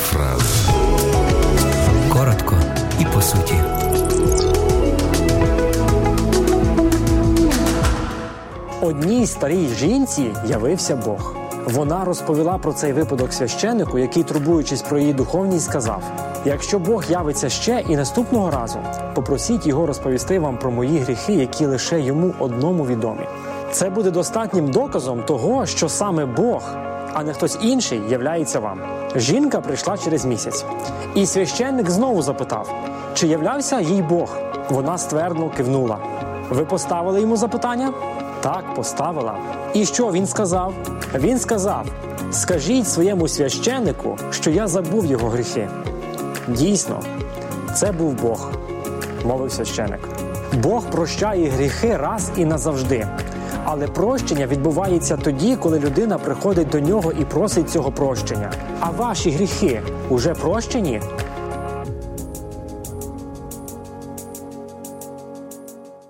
фраза. Коротко і по суті. Одній старій жінці явився Бог. Вона розповіла про цей випадок священнику, який, турбуючись про її духовність, сказав: якщо Бог явиться ще і наступного разу, попросіть його розповісти вам про мої гріхи, які лише йому одному відомі. Це буде достатнім доказом того, що саме Бог, а не хтось інший, являється вам. Жінка прийшла через місяць, і священник знову запитав, чи являвся їй Бог. Вона ствердно кивнула. Ви поставили йому запитання? Так, поставила. І що він сказав? Він сказав: Скажіть своєму священику, що я забув його гріхи. Дійсно, це був Бог, мовив священик. Бог прощає гріхи раз і назавжди. Але прощення відбувається тоді, коли людина приходить до нього і просить цього прощення. А ваші гріхи уже прощені?